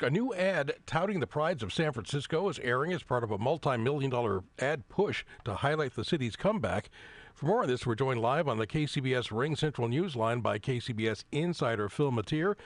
A new ad touting the prides of San Francisco is airing as part of a multi million dollar ad push to highlight the city's comeback. For more on this, we're joined live on the KCBS RingCentral Newsline by KCBS insider Phil Matier.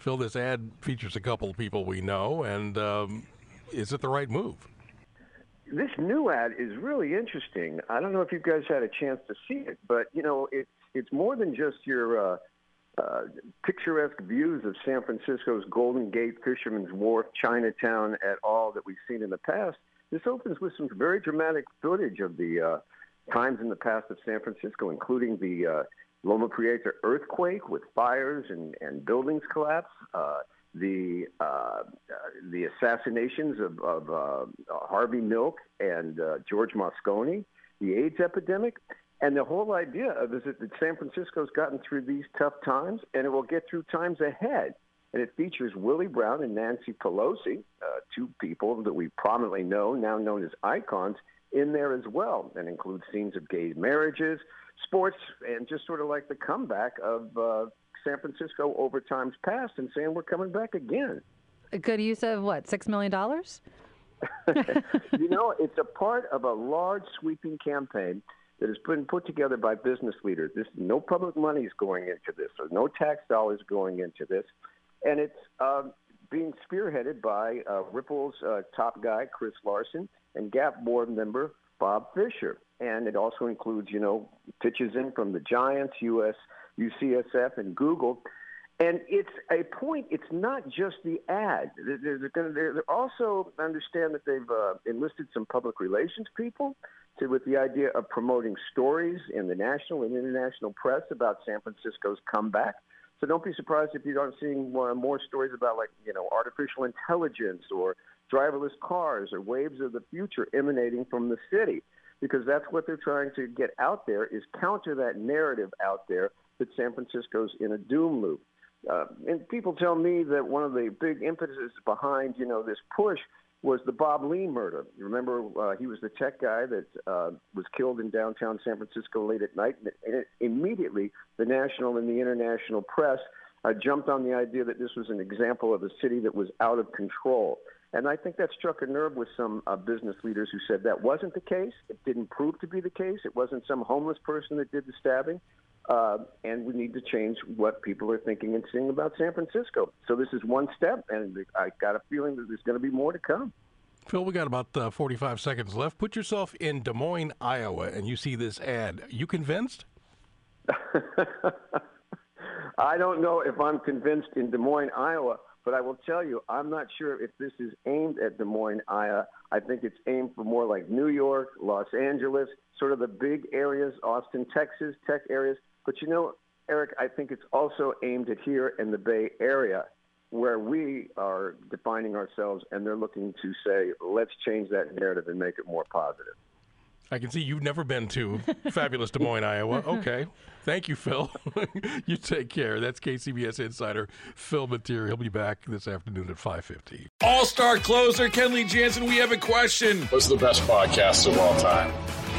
Phil, this ad features a couple of people we know, and um, is it the right move? This new ad is really interesting. I don't know if you guys had a chance to see it, but you know, it's it's more than just your uh, uh, picturesque views of San Francisco's Golden Gate, Fisherman's Wharf, Chinatown, et all that we've seen in the past. This opens with some very dramatic footage of the uh, times in the past of San Francisco, including the uh, Loma Prieta earthquake with fires and, and buildings collapse, uh, the uh, the assassinations of, of Harvey Milk and George Moscone, the AIDS epidemic, and the whole idea of is that San Francisco's gotten through these tough times, and it will get through times ahead. And it features Willie Brown and Nancy Pelosi, uh, two people that we prominently know, now known as icons, in there as well, and includes scenes of gay marriages, sports, and just sort of like the comeback of uh, San Francisco over times past, and saying we're coming back again. A good use of what six million dollars? you know, it's a part of a large sweeping campaign that has been put together by business leaders. This no public money is going into this, or no tax dollars going into this, and it's um, being spearheaded by uh, Ripple's uh, top guy Chris Larsen and Gap board member Bob Fisher, and it also includes you know pitches in from the Giants, US, UCSF, and Google. And it's a point. It's not just the ad. They're, they're, they're also understand that they've uh, enlisted some public relations people to, with the idea of promoting stories in the national and international press about San Francisco's comeback. So don't be surprised if you aren't seeing more, more stories about like you know artificial intelligence or driverless cars or waves of the future emanating from the city, because that's what they're trying to get out there is counter that narrative out there that San Francisco's in a doom loop. Uh, and people tell me that one of the big impetuses behind you know this push was the Bob Lee murder. You remember uh, he was the tech guy that uh, was killed in downtown San Francisco late at night, and it, immediately the national and the international press uh, jumped on the idea that this was an example of a city that was out of control. And I think that struck a nerve with some uh, business leaders who said that wasn't the case. It didn't prove to be the case. It wasn't some homeless person that did the stabbing. Uh, and we need to change what people are thinking and seeing about San Francisco. So this is one step, and I got a feeling that there's going to be more to come. Phil, we got about uh, 45 seconds left. Put yourself in Des Moines, Iowa, and you see this ad. You convinced? I don't know if I'm convinced in Des Moines, Iowa, but I will tell you, I'm not sure if this is aimed at Des Moines, Iowa. I think it's aimed for more like New York, Los Angeles, sort of the big areas, Austin, Texas, tech areas. But you know, Eric, I think it's also aimed at here in the Bay Area where we are defining ourselves and they're looking to say, let's change that narrative and make it more positive. I can see you've never been to fabulous Des Moines, Iowa. Okay. Thank you, Phil. you take care. That's KCBS insider Phil Matier. He'll be back this afternoon at 5.50. All-star closer Kenley Jansen, we have a question. What's the best podcast of all time?